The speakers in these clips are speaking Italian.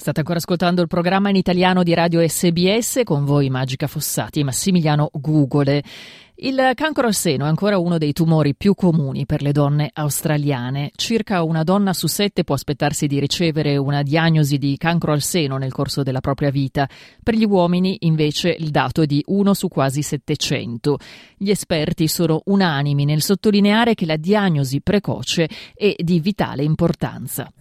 State ancora ascoltando il programma in italiano di Radio SBS con voi Magica Fossati e Massimiliano Gugole. Il cancro al seno è ancora uno dei tumori più comuni per le donne australiane. Circa una donna su sette può aspettarsi di ricevere una diagnosi di cancro al seno nel corso della propria vita. Per gli uomini, invece, il dato è di uno su quasi 700. Gli esperti sono unanimi nel sottolineare che la diagnosi precoce è di vitale importanza.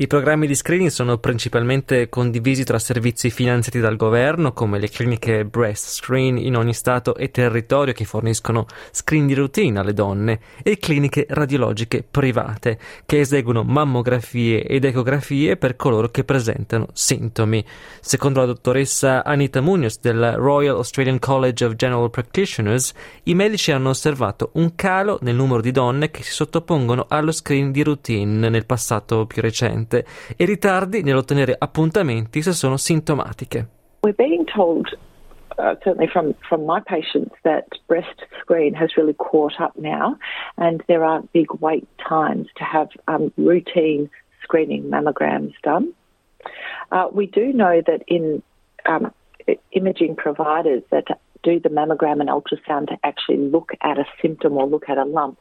I programmi di screening sono principalmente condivisi tra servizi finanziati dal governo, come le cliniche Breast Screen in ogni stato e territorio che forniscono screen di routine alle donne, e cliniche radiologiche private che eseguono mammografie ed ecografie per coloro che presentano sintomi. Secondo la dottoressa Anita Munoz del Royal Australian College of General Practitioners, i medici hanno osservato un calo nel numero di donne che si sottopongono allo screen di routine nel passato più recente frequente e ritardi nell'ottenere appuntamenti se sono sintomatiche. We're being told uh, certainly from, from my patients that breast screen has really caught up now and there are big wait times to have um, routine screening mammograms done. Uh, we do know that in um, imaging providers that do the mammogram and ultrasound to actually look at a symptom or look at a lump,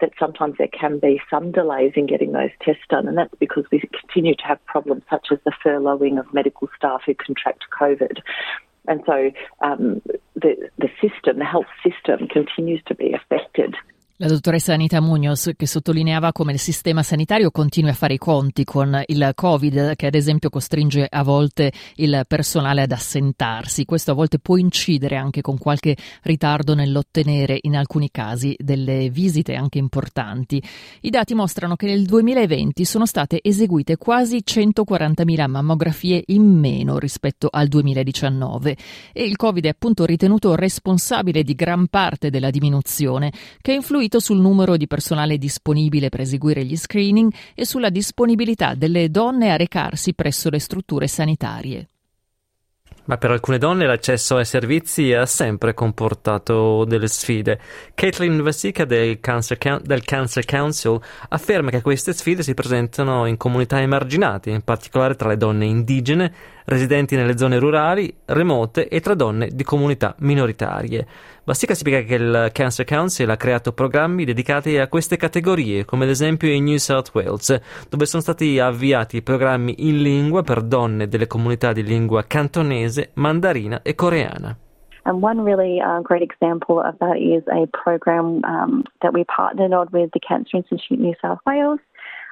that sometimes there can be some delays in getting those tests done. And that's because we continue to have problems such as the furloughing of medical staff who contract COVID. And so um, the, the system, the health system, continues to be affected. La dottoressa Anita Munoz che sottolineava come il sistema sanitario continui a fare i conti con il Covid che ad esempio costringe a volte il personale ad assentarsi. Questo a volte può incidere anche con qualche ritardo nell'ottenere in alcuni casi delle visite anche importanti. I dati mostrano che nel 2020 sono state eseguite quasi 140.000 mammografie in meno rispetto al 2019 e il Covid è appunto ritenuto responsabile di gran parte della diminuzione che ha influito influito sul numero di personale disponibile per eseguire gli screening e sulla disponibilità delle donne a recarsi presso le strutture sanitarie. Ma per alcune donne l'accesso ai servizi ha sempre comportato delle sfide. Caitlin Vasica del Cancer, del Cancer Council afferma che queste sfide si presentano in comunità emarginate, in particolare tra le donne indigene, residenti nelle zone rurali, remote e tra donne di comunità minoritarie. Bastica spiega che il Cancer Council ha creato programmi dedicati a queste categorie, come ad esempio in New South Wales, dove sono stati avviati programmi in lingua per donne delle comunità di lingua cantonese, mandarina e coreana. And one really uh, great example of that is a program um, that we partnered on with the Cancer Institute New South Wales.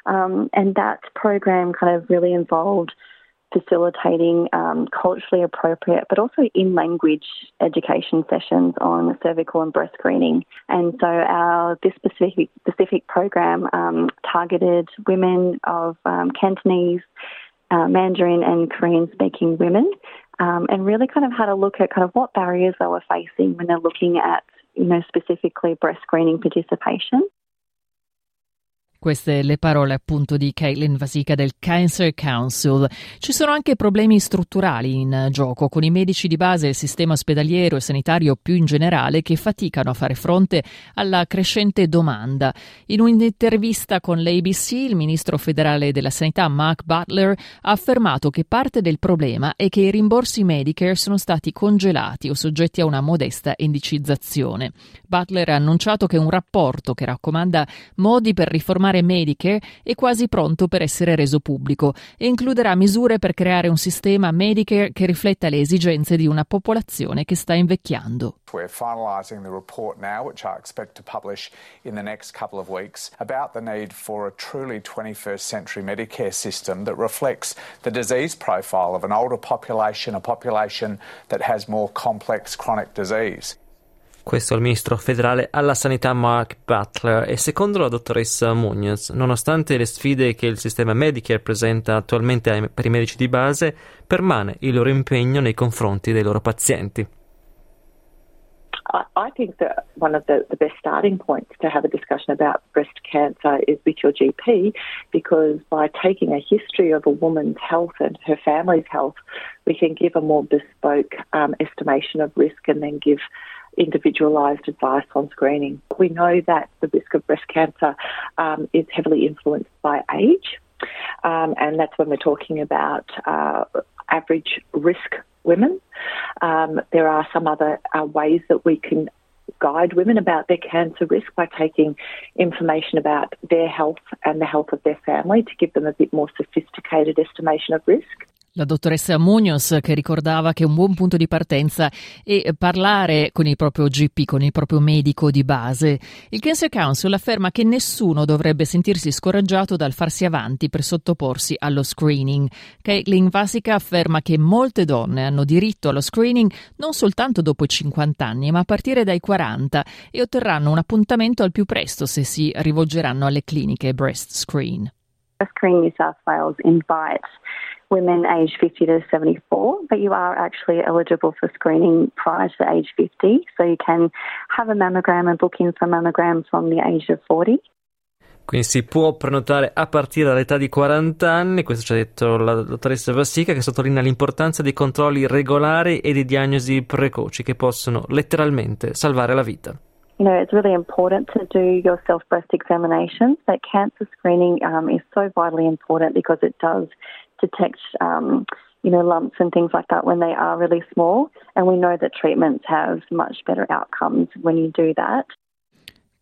Um, and that program kind of really involved facilitating um, culturally appropriate but also in language education sessions on cervical and breast screening. And so our this specific specific program um, targeted women of um, Cantonese, uh, Mandarin, and Korean speaking women, um, and really kind of had a look at kind of what barriers they were facing when they're looking at you know specifically breast screening participation. Queste le parole appunto di Caitlin Vasica del Cancer Council. Ci sono anche problemi strutturali in gioco con i medici di base, il sistema ospedaliero e sanitario più in generale che faticano a fare fronte alla crescente domanda. In un'intervista con l'ABC il ministro federale della sanità Mark Butler ha affermato che parte del problema è che i rimborsi Medicare sono stati congelati o soggetti a una modesta indicizzazione. Butler ha annunciato che un rapporto che raccomanda modi per riformare chiamare Medicare è quasi pronto per essere reso pubblico e includerà misure per creare un sistema Medicare che rifletta le esigenze di una popolazione che sta invecchiando. We're finalising the report now, which I expect to publish in the next couple of weeks, about the need for a truly 21st century Medicare system that reflects the disease profile of an older population, a population that has more complex chronic disease. Questo è il ministro federale alla sanità Mark Butler e secondo la dottoressa Munoz, nonostante le sfide che il sistema Medicare presenta attualmente per i medici di base, permane il loro impegno nei confronti dei loro pazienti. I think that one of the, the, best starting points to have a discussion about breast cancer is with your GP because by taking a history of a woman's health and her family's health, we can give a more bespoke um, estimation of risk and then give individualised advice on screening. We know that the risk of breast cancer um, is heavily influenced by age, um, and that's when we're talking about uh, average risk women. Um, there are some other uh, ways that we can guide women about their cancer risk by taking information about their health and the health of their family to give them a bit more sophisticated estimation of risk. La dottoressa Munoz che ricordava che un buon punto di partenza è parlare con il proprio GP, con il proprio medico di base. Il Cancer Council afferma che nessuno dovrebbe sentirsi scoraggiato dal farsi avanti per sottoporsi allo screening. Caitlin Vasica afferma che molte donne hanno diritto allo screening non soltanto dopo i 50 anni, ma a partire dai 40 e otterranno un appuntamento al più presto se si rivolgeranno alle cliniche Breast Screen. Screen New South Wales invites women aged 50 to 74, but you are actually eligible for screening prior to age 50. So you can have a mammogram and book in for mammogram from the age of 40. Quindi si può prenotare a partire dall'età di 40 anni, questo ci ha detto la dottoressa Vassica, che sottolinea l'importanza dei controlli regolari e di diagnosi precoci che possono letteralmente salvare la vita. you know, it's really important to do your self breast examinations. That cancer screening um, is so vitally important because it does detect, um, you know, lumps and things like that when they are really small. And we know that treatments have much better outcomes when you do that.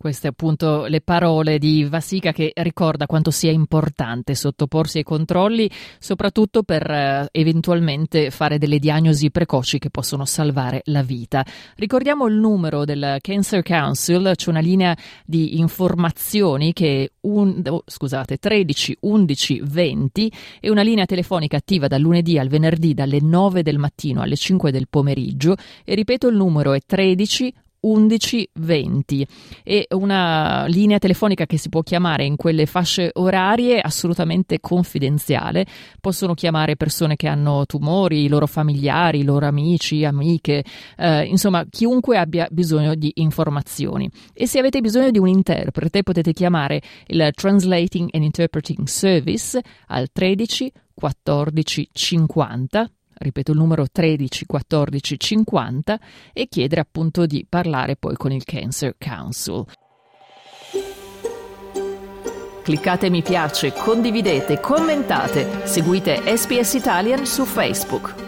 Queste appunto le parole di Vasica che ricorda quanto sia importante sottoporsi ai controlli, soprattutto per eh, eventualmente fare delle diagnosi precoci che possono salvare la vita. Ricordiamo il numero del Cancer Council, c'è una linea di informazioni che un, oh, scusate, 13 11 20 e una linea telefonica attiva dal lunedì al venerdì dalle 9 del mattino alle 5 del pomeriggio e ripeto il numero è 13 1120 e una linea telefonica che si può chiamare in quelle fasce orarie assolutamente confidenziale. Possono chiamare persone che hanno tumori, i loro familiari, i loro amici, amiche, eh, insomma chiunque abbia bisogno di informazioni. E se avete bisogno di un interprete potete chiamare il Translating and Interpreting Service al 13 14 50 ripeto il numero 13 14 50 e chiedere appunto di parlare poi con il Cancer Council. Cliccate mi piace, condividete, commentate, seguite SPS Italian su Facebook.